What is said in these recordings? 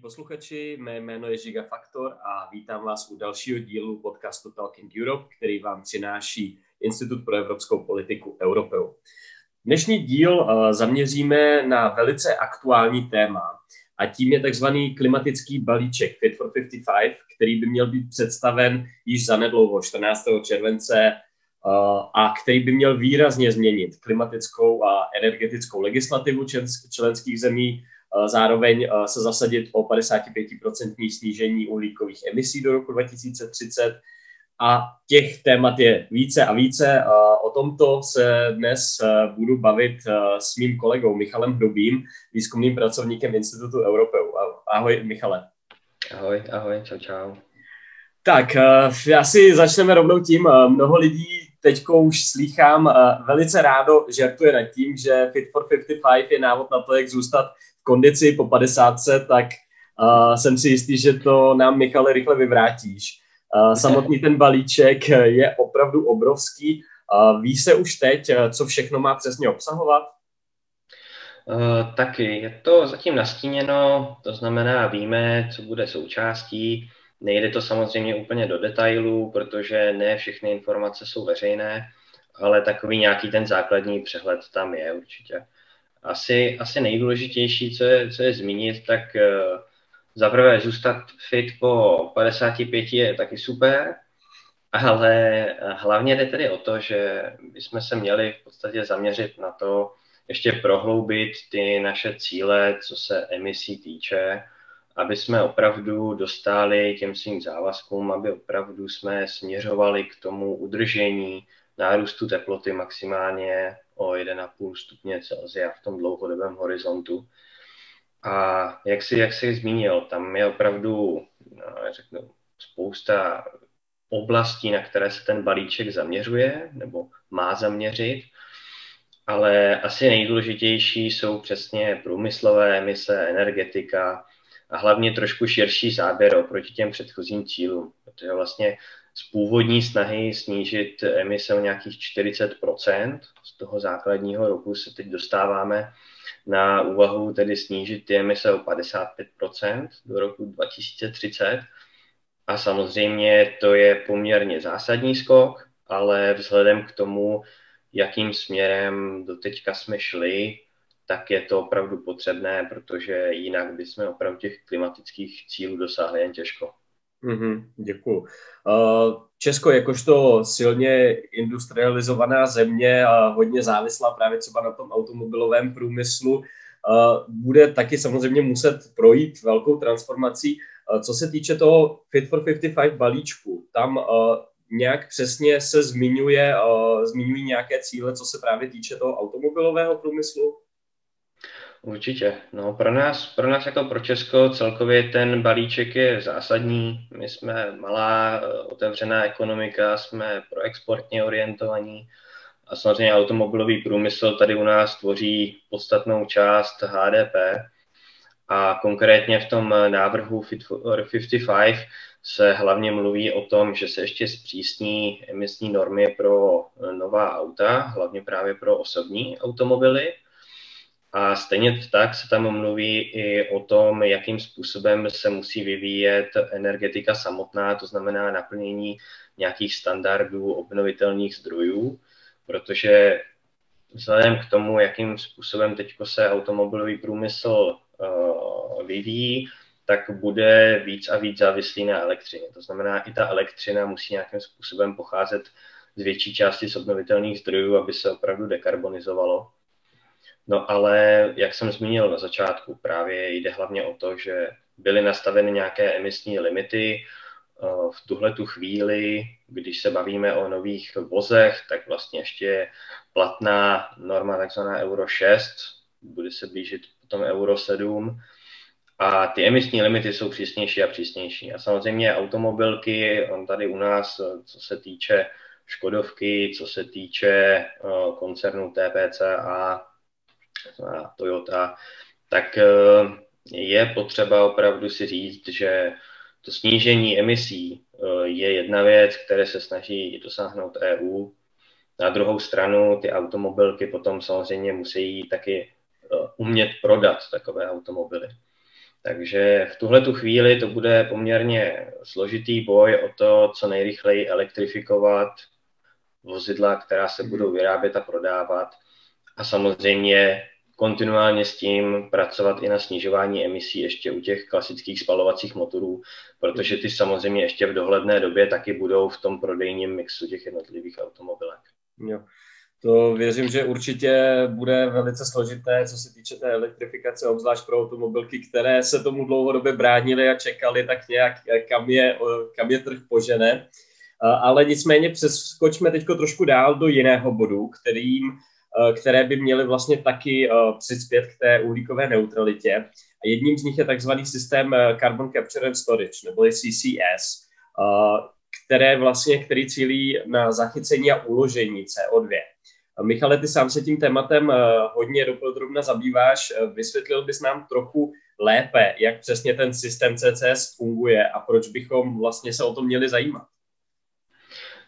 posluchači, mé jméno je Žiga Faktor a vítám vás u dalšího dílu podcastu Talking Europe, který vám přináší Institut pro evropskou politiku Europeu. Dnešní díl eh, zaměříme na velice aktuální téma a tím je takzvaný klimatický balíček Fit for 55, který by měl být představen již zanedlouho 14. července eh, a který by měl výrazně změnit klimatickou a energetickou legislativu členských zemí, zároveň se zasadit o 55% snížení uhlíkových emisí do roku 2030. A těch témat je více a více. O tomto se dnes budu bavit s mým kolegou Michalem Hrubým, výzkumným pracovníkem Institutu Europeu. Ahoj, Michale. Ahoj, ahoj, čau, čau. Tak, asi začneme rovnou tím. Mnoho lidí teďko už slýchám velice rádo žertuje nad tím, že Fit for 55 je návod na to, jak zůstat kondici po 50, tak uh, jsem si jistý, že to nám, Michale, rychle vyvrátíš. Uh, samotný ten balíček je opravdu obrovský. Uh, ví se už teď, co všechno má přesně obsahovat? Uh, taky. Je to zatím nastíněno, to znamená, víme, co bude součástí. Nejde to samozřejmě úplně do detailů, protože ne všechny informace jsou veřejné, ale takový nějaký ten základní přehled tam je určitě. Asi, asi nejdůležitější, co je, co je zmínit, tak uh, za prvé zůstat fit po 55 je taky super, ale hlavně jde tedy o to, že bychom se měli v podstatě zaměřit na to, ještě prohloubit ty naše cíle, co se emisí týče, aby jsme opravdu dostali těm svým závazkům, aby opravdu jsme směřovali k tomu udržení nárůstu teploty maximálně o 1,5 stupně Celsia v tom dlouhodobém horizontu. A jak si, jak jsi zmínil, tam je opravdu no, řeknu, spousta oblastí, na které se ten balíček zaměřuje nebo má zaměřit, ale asi nejdůležitější jsou přesně průmyslové emise, energetika a hlavně trošku širší záběr oproti těm předchozím cílům, protože vlastně z původní snahy snížit emise o nějakých 40% z toho základního roku se teď dostáváme na úvahu tedy snížit ty emise o 55% do roku 2030. A samozřejmě to je poměrně zásadní skok, ale vzhledem k tomu, jakým směrem do teďka jsme šli, tak je to opravdu potřebné, protože jinak bychom opravdu těch klimatických cílů dosáhli jen těžko. Mm-hmm, děkuji. Česko jakožto silně industrializovaná země a hodně závislá právě třeba na tom automobilovém průmyslu, bude taky samozřejmě muset projít velkou transformací. Co se týče toho Fit for 55 balíčku, tam nějak přesně se zmiňuje, zmiňují nějaké cíle, co se právě týče toho automobilového průmyslu? Určitě. No, pro nás, pro nás jako pro Česko celkově ten balíček je zásadní. My jsme malá otevřená ekonomika, jsme proexportně orientovaní a samozřejmě automobilový průmysl tady u nás tvoří podstatnou část HDP. A konkrétně v tom návrhu Fit for 55 se hlavně mluví o tom, že se ještě zpřísní emisní normy pro nová auta, hlavně právě pro osobní automobily a stejně tak se tam mluví i o tom, jakým způsobem se musí vyvíjet energetika samotná, to znamená naplnění nějakých standardů obnovitelných zdrojů, protože vzhledem k tomu, jakým způsobem teď se automobilový průmysl uh, vyvíjí, tak bude víc a víc závislý na elektřině. To znamená, i ta elektřina musí nějakým způsobem pocházet z větší části z obnovitelných zdrojů, aby se opravdu dekarbonizovalo. No ale, jak jsem zmínil na začátku, právě jde hlavně o to, že byly nastaveny nějaké emisní limity. Eh, v tuhle tu chvíli, když se bavíme o nových vozech, tak vlastně ještě je platná norma takzvaná Euro 6, bude se blížit potom Euro 7. A ty emisní limity jsou přísnější a přísnější. A samozřejmě automobilky, on tady u nás, co se týče Škodovky, co se týče eh, koncernu TPC a Toyota, tak eh, je potřeba opravdu si říct, že to snížení emisí eh, je jedna věc, které se snaží dosáhnout EU. Na druhou stranu ty automobilky potom samozřejmě musí taky eh, umět prodat takové automobily. Takže v tuhle tu chvíli to bude poměrně složitý boj o to, co nejrychleji elektrifikovat vozidla, která se budou vyrábět a prodávat. A samozřejmě kontinuálně s tím pracovat i na snižování emisí ještě u těch klasických spalovacích motorů, protože ty samozřejmě ještě v dohledné době taky budou v tom prodejním mixu těch jednotlivých automobilek. Jo. To věřím, že určitě bude velice složité, co se týče té elektrifikace, obzvlášť pro automobilky, které se tomu dlouhodobě bránily a čekali tak nějak, kam je, kam je trh požene. Ale nicméně přeskočme teď trošku dál do jiného bodu, kterým, které by měly vlastně taky přispět k té uhlíkové neutralitě. A jedním z nich je takzvaný systém Carbon Capture and Storage, nebo CCS, které vlastně, který cílí na zachycení a uložení CO2. Michale, ty sám se tím tématem hodně dopodrobně zabýváš. Vysvětlil bys nám trochu lépe, jak přesně ten systém CCS funguje a proč bychom vlastně se o to měli zajímat?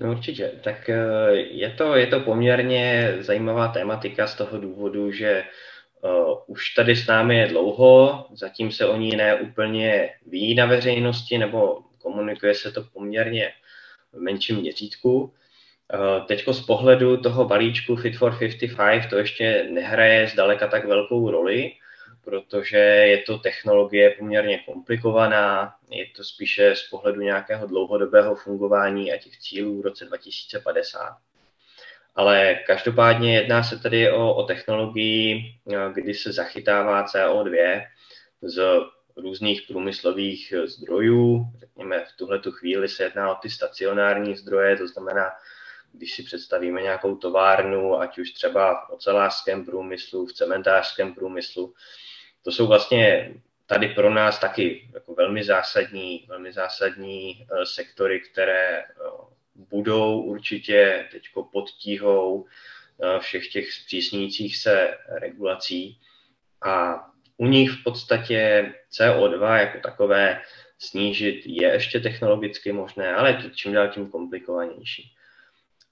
No určitě. Tak eh, je to, je to poměrně zajímavá tématika z toho důvodu, že uh, už tady s námi je dlouho, zatím se o ní ne úplně ví na veřejnosti, nebo komunikuje se to poměrně v menším měřítku. Uh, teďko z pohledu toho balíčku Fit for 55 to ještě nehraje zdaleka tak velkou roli, protože je to technologie poměrně komplikovaná, je to spíše z pohledu nějakého dlouhodobého fungování a těch cílů v roce 2050. Ale každopádně jedná se tady o, o technologii, kdy se zachytává CO2 z různých průmyslových zdrojů. Řekněme, v tuhle chvíli se jedná o ty stacionární zdroje, to znamená, když si představíme nějakou továrnu, ať už třeba v ocelářském průmyslu, v cementářském průmyslu, to jsou vlastně tady pro nás taky jako velmi zásadní, velmi zásadní eh, sektory, které eh, budou určitě teď pod tíhou eh, všech těch zpřísňujících se regulací a u nich v podstatě CO2 jako takové snížit je ještě technologicky možné, ale je to čím dál tím komplikovanější.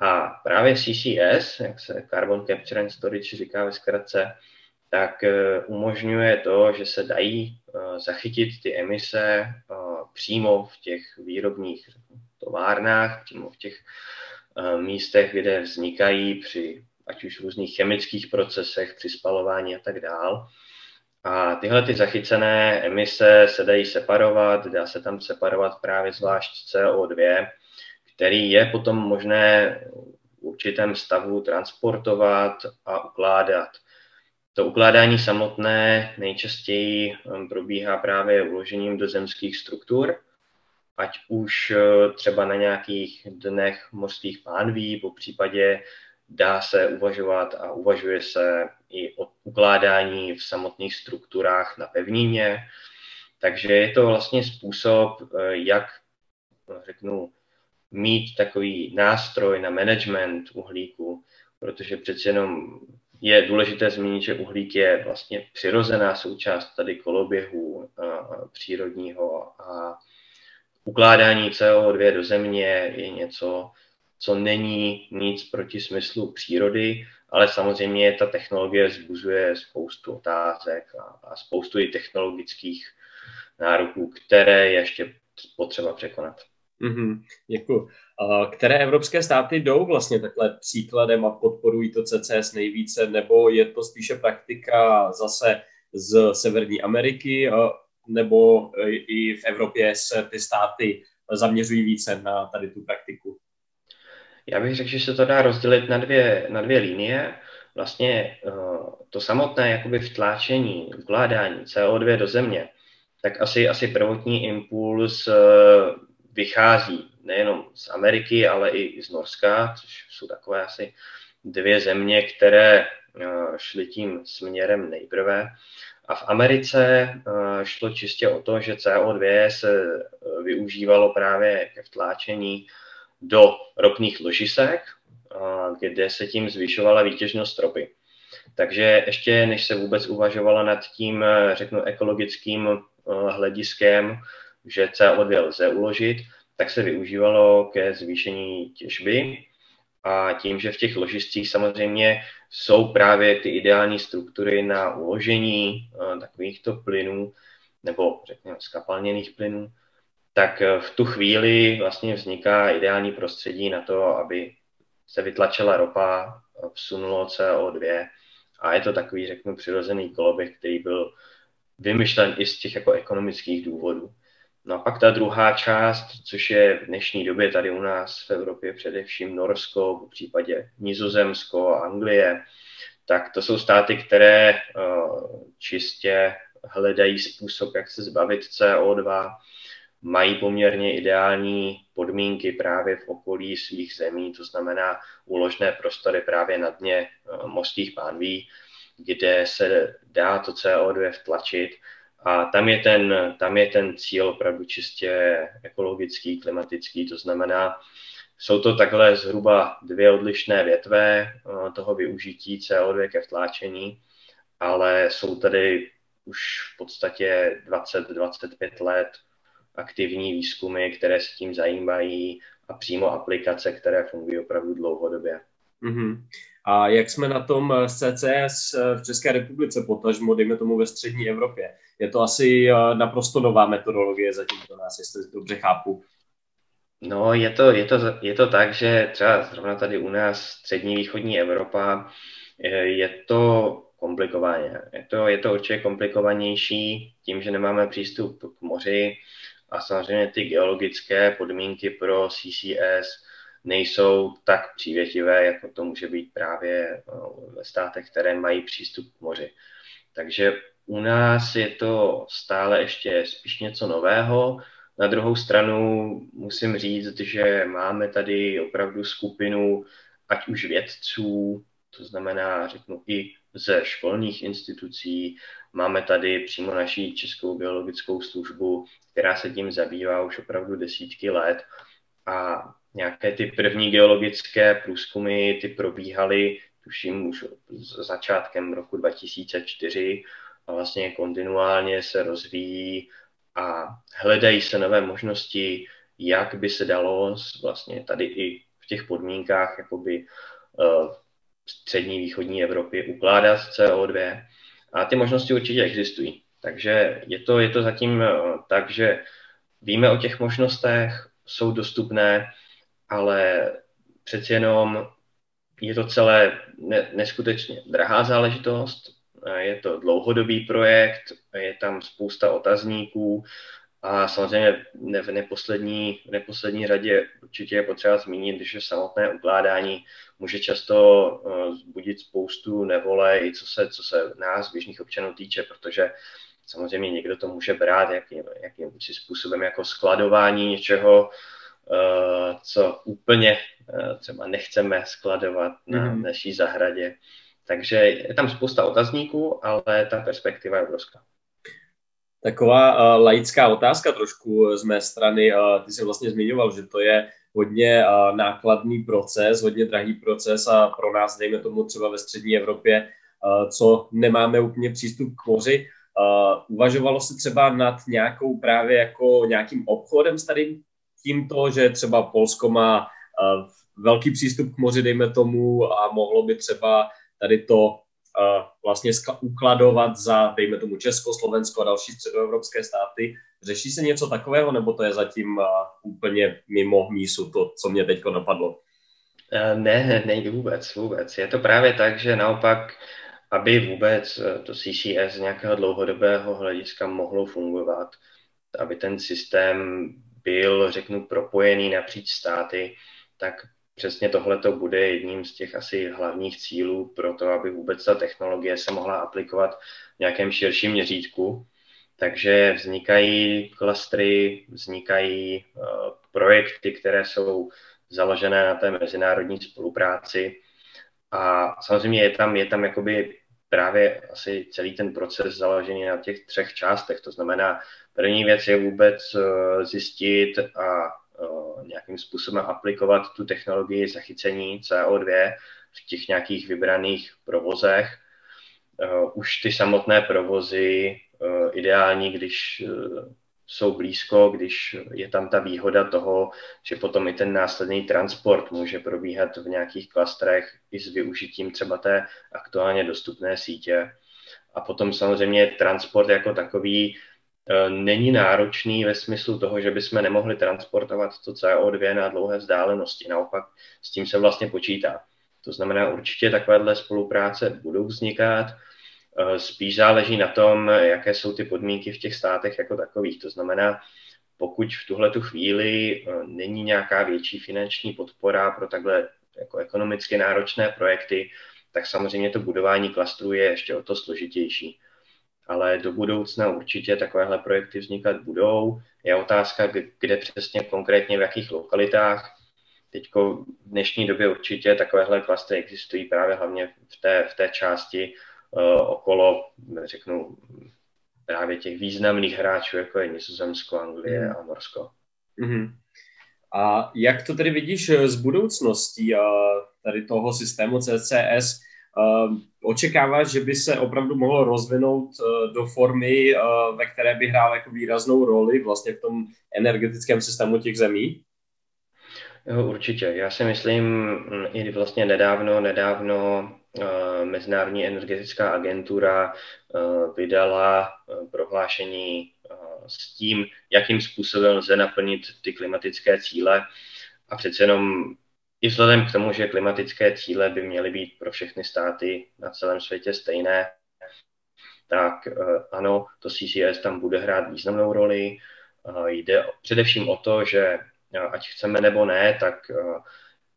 A právě CCS, jak se Carbon Capture and Storage říká ve zkratce, tak eh, umožňuje to, že se dají eh, zachytit ty emise eh, přímo v těch výrobních továrnách, přímo v těch místech, kde vznikají při ať už různých chemických procesech, při spalování a tak dál. A tyhle ty zachycené emise se dají separovat, dá se tam separovat právě zvlášť CO2, který je potom možné v určitém stavu transportovat a ukládat. To ukládání samotné nejčastěji um, probíhá právě uložením do zemských struktur, ať už uh, třeba na nějakých dnech mořských pánví, po případě dá se uvažovat a uvažuje se i o ukládání v samotných strukturách na pevnině. Takže je to vlastně způsob, uh, jak řeknu, mít takový nástroj na management uhlíku, protože přeci jenom je důležité zmínit, že uhlík je vlastně přirozená součást tady koloběhu přírodního a ukládání CO2 do země je něco, co není nic proti smyslu přírody, ale samozřejmě ta technologie zbuzuje spoustu otázek a, a spoustu i technologických nároků, které je ještě potřeba překonat. Mm-hmm, děkuji. Které evropské státy jdou vlastně takhle příkladem a podporují to CCS nejvíce, nebo je to spíše praktika zase z Severní Ameriky, nebo i v Evropě se ty státy zaměřují více na tady tu praktiku? Já bych řekl, že se to dá rozdělit na dvě, na dvě linie. Vlastně to samotné jakoby vtláčení, ukládání CO2 do země, tak asi, asi prvotní impuls vychází nejenom z Ameriky, ale i z Norska, což jsou takové asi dvě země, které eh, šly tím směrem nejprve. A v Americe eh, šlo čistě o to, že CO2 se eh, využívalo právě ke vtláčení do ropných ložisek, kde se tím zvyšovala výtěžnost ropy. Takže ještě než se vůbec uvažovalo nad tím, řeknu, ekologickým hlediskem, že CO2 lze uložit, tak se využívalo ke zvýšení těžby a tím, že v těch ložiscích samozřejmě jsou právě ty ideální struktury na uložení eh, takovýchto plynů, nebo řekněme skapalněných plynů, tak v tu chvíli vlastně vzniká ideální prostředí na to, aby se vytlačila ropa, vsunulo CO2 a je to takový, řeknu, přirozený koloběh, který byl vymyšlen i z těch jako ekonomických důvodů. No a pak ta druhá část, což je v dnešní době tady u nás v Evropě především Norsko, v případě Nizozemsko, Anglie, tak to jsou státy, které uh, čistě hledají způsob, jak se zbavit CO2, mají poměrně ideální podmínky právě v okolí svých zemí, to znamená úložné prostory právě na dně eh, mořských pánví, kde se dá to CO2 vtlačit a tam je ten, tam je ten cíl opravdu čistě ekologický, klimatický, to znamená, jsou to takhle zhruba dvě odlišné větve eh, toho využití CO2 ke vtláčení, ale jsou tady už v podstatě 20-25 let aktivní výzkumy, které se tím zajímají a přímo aplikace, které fungují opravdu dlouhodobě. Mm-hmm. A jak jsme na tom CCS v České republice, potažmo, dejme tomu ve střední Evropě? Je to asi eh, naprosto nová metodologie zatím pro nás, jestli dobře chápu. No, je to, je, to, je to tak, že třeba zrovna tady u nás střední východní Evropa eh, je to komplikovaně. Je to, je to určitě komplikovanější tím, že nemáme přístup k moři, a samozřejmě ty geologické podmínky pro CCS nejsou tak přívětivé, jako to může být právě eh, ve státech, které mají přístup k moři. Takže u nás je to stále ještě spíš něco nového. Na druhou stranu musím říct, že máme tady opravdu skupinu ať už vědců, to znamená, řeknu, i ze školních institucí, Máme tady přímo naší Českou geologickou službu, která se tím zabývá už opravdu desítky let a nějaké ty první geologické průzkumy, ty probíhaly, tuším, už začátkem roku 2004 a vlastně kontinuálně se rozvíjí a hledají se nové možnosti, jak by se dalo vlastně tady i v těch podmínkách jakoby uh, střední východní Evropě ukládat CO2 a ty možnosti určitě existují. Takže je to, je to zatím eh, tak, že víme o těch možnostech, jsou dostupné, ale přeci jenom je to celé ne, neskutečně drahá záležitost, je to dlouhodobý projekt, je tam spousta otazníků a samozřejmě v neposlední, v neposlední řadě určitě je potřeba zmínit, že samotné ukládání může často uh, zbudit spoustu nevole, i co se, co se nás, běžných občanů týče, protože samozřejmě někdo to může brát jakým, jakým způsobem jako skladování něčeho, co úplně třeba nechceme skladovat na mm. naší zahradě. Takže je tam spousta otazníků, ale ta perspektiva je obrovská. Taková uh, laická otázka trošku z mé strany. Uh, ty jsi vlastně zmiňoval, že to je hodně uh, nákladný proces, hodně drahý proces a pro nás, dejme tomu třeba ve střední Evropě, uh, co nemáme úplně přístup k moři, uh, uvažovalo se třeba nad nějakou právě jako nějakým obchodem s tady tímto, že třeba Polsko má uh, velký přístup k moři, dejme tomu, a mohlo by třeba tady to vlastně ukladovat za, dejme tomu, Česko, Slovensko a další středoevropské státy. Řeší se něco takového, nebo to je zatím úplně mimo mísu, to, co mě teď napadlo? Ne, ne, vůbec, vůbec. Je to právě tak, že naopak, aby vůbec to CCS z nějakého dlouhodobého hlediska mohlo fungovat, aby ten systém byl, řeknu, propojený napříč státy, tak přesně tohle to bude jedním z těch asi hlavních cílů pro to, aby vůbec ta technologie se mohla aplikovat v nějakém širším měřítku. Takže vznikají klastry, vznikají uh, projekty, které jsou založené na té mezinárodní spolupráci. A samozřejmě je tam, je tam jakoby právě asi celý ten proces založený na těch třech částech. To znamená, první věc je vůbec uh, zjistit a Eh, nějakým způsobem aplikovat tu technologii zachycení CO2 v těch nějakých vybraných provozech. Eh, už ty samotné provozy eh, ideální, když jsou blízko, když je tam ta výhoda toho, že potom i ten následný transport může probíhat v nějakých klastrech i s využitím třeba té aktuálně dostupné sítě. A potom samozřejmě transport jako takový není náročný ve smyslu toho, že bychom nemohli transportovat to CO2 na dlouhé vzdálenosti. Naopak s tím se vlastně počítá. To znamená, určitě takovéhle spolupráce budou vznikat. Spíš záleží na tom, jaké jsou ty podmínky v těch státech jako takových. To znamená, pokud v tuhle tu chvíli není nějaká větší finanční podpora pro takhle jako ekonomicky náročné projekty, tak samozřejmě to budování klastrů je ještě o to složitější. Ale do budoucna určitě takovéhle projekty vznikat budou. Je otázka, kde přesně konkrétně, v jakých lokalitách. Teď v dnešní době určitě takovéhle klastry existují právě hlavně v té, v té části okolo, řeknu, právě těch významných hráčů, jako je Nizozemsko, Anglie mm. a Norsko. Mm-hmm. A jak to tedy vidíš eh, z budoucností tady toho systému CCS? Eh, očekáváš, že by se opravdu mohlo rozvinout eh, do formy, ve které by hrál jako výraznou roli vlastně v tom energetickém systému těch zemí? Jo, určitě. Já si myslím, mm, i vlastně nedávno, nedávno Mezinárodní energetická agentura vydala prohlášení s tím, jakým způsobem lze naplnit ty klimatické cíle. A přece jenom i vzhledem k tomu, že klimatické cíle by měly být pro všechny státy na celém světě stejné, tak eh, ano, to CCS tam bude hrát významnou roli. Eh, jde především o to, že eh, ať chceme nebo ne, tak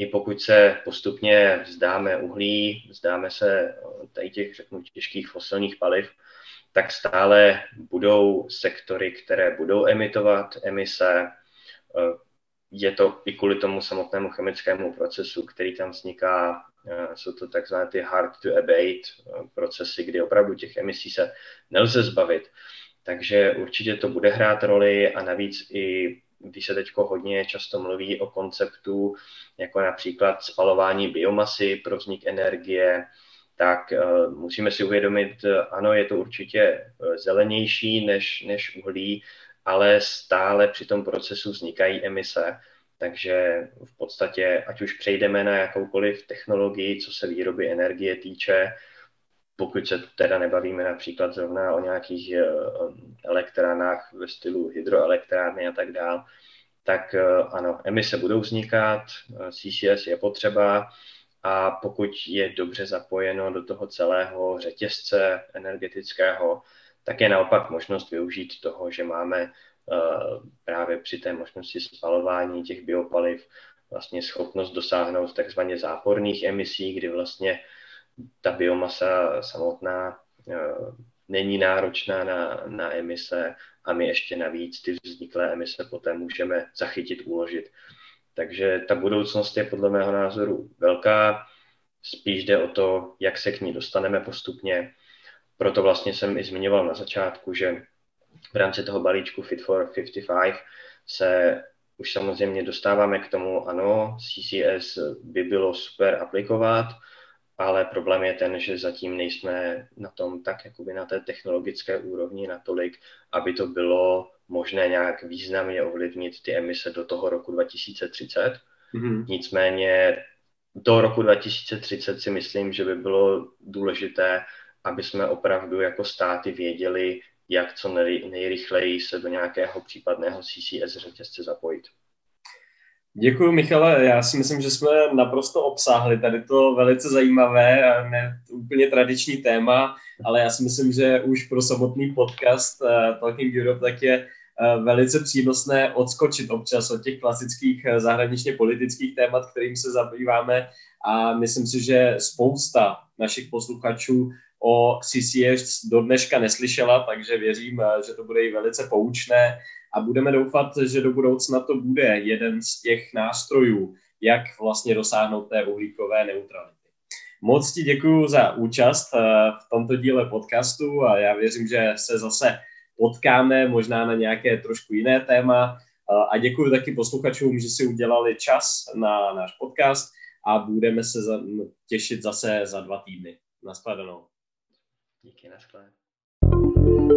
i pokud se postupně vzdáme uhlí, vzdáme se tady těch, řeknu, těžkých fosilních paliv, tak stále budou sektory, které budou emitovat emise. Eh, je to i kvůli tomu samotnému chemickému procesu, který tam vzniká. Eh, jsou to takzvané ty hard to abate eh, procesy, kdy opravdu těch emisí se nelze zbavit. Takže určitě to bude hrát roli a navíc i když se teď hodně často mluví o konceptu, jako například spalování biomasy pro vznik energie, tak uh, musíme si uvědomit, ano, je to určitě uh, zelenější než, než uhlí, ale stále při tom procesu vznikají emise, takže v podstatě, ať už přejdeme na jakoukoliv technologii, co se výroby energie týče, pokud se teda nebavíme například zrovna o nějakých elektrárnách ve stylu hydroelektrárny a tak dál, tak ano, emise budou vznikat, CCS je potřeba, a pokud je dobře zapojeno do toho celého řetězce energetického, tak je naopak možnost využít toho, že máme právě při té možnosti spalování těch biopaliv vlastně schopnost dosáhnout takzvaně záporných emisí, kdy vlastně ta biomasa samotná uh, není náročná na, na emise a my ještě navíc ty vzniklé emise poté můžeme zachytit, uložit. Takže ta budoucnost je podle mého názoru velká. Spíš jde o to, jak se k ní dostaneme postupně. Proto vlastně jsem i zmiňoval na začátku, že v rámci toho balíčku Fit for 55 se už samozřejmě dostáváme k tomu, ano, CCS by bylo super aplikovat, ale problém je ten, že zatím nejsme na tom tak jakoby na té technologické úrovni natolik, aby to bylo možné nějak významně ovlivnit ty emise do toho roku 2030. Mm-hmm. Nicméně do roku 2030 si myslím, že by bylo důležité, aby jsme opravdu jako státy věděli, jak co nejrychleji se do nějakého případného CCS řetězce zapojit. Děkuji, Michale. Já si myslím, že jsme naprosto obsáhli tady to velice zajímavé a ne úplně tradiční téma, ale já si myslím, že už pro samotný podcast uh, Talking Europe tak je uh, velice přínosné odskočit občas od těch klasických uh, zahraničně politických témat, kterým se zabýváme a myslím si, že spousta našich posluchačů o CCS do dneška neslyšela, takže věřím, že to bude i velice poučné a budeme doufat, že do budoucna to bude jeden z těch nástrojů, jak vlastně dosáhnout té uhlíkové neutrality. Moc ti děkuji za účast eh, v tomto díle podcastu a já věřím, že se zase potkáme možná na nějaké trošku jiné téma eh, a děkuji taky posluchačům, že si udělali čas na náš podcast a budeme se těšit zase za dva týdny. Naschledanou. Díky, naschledanou.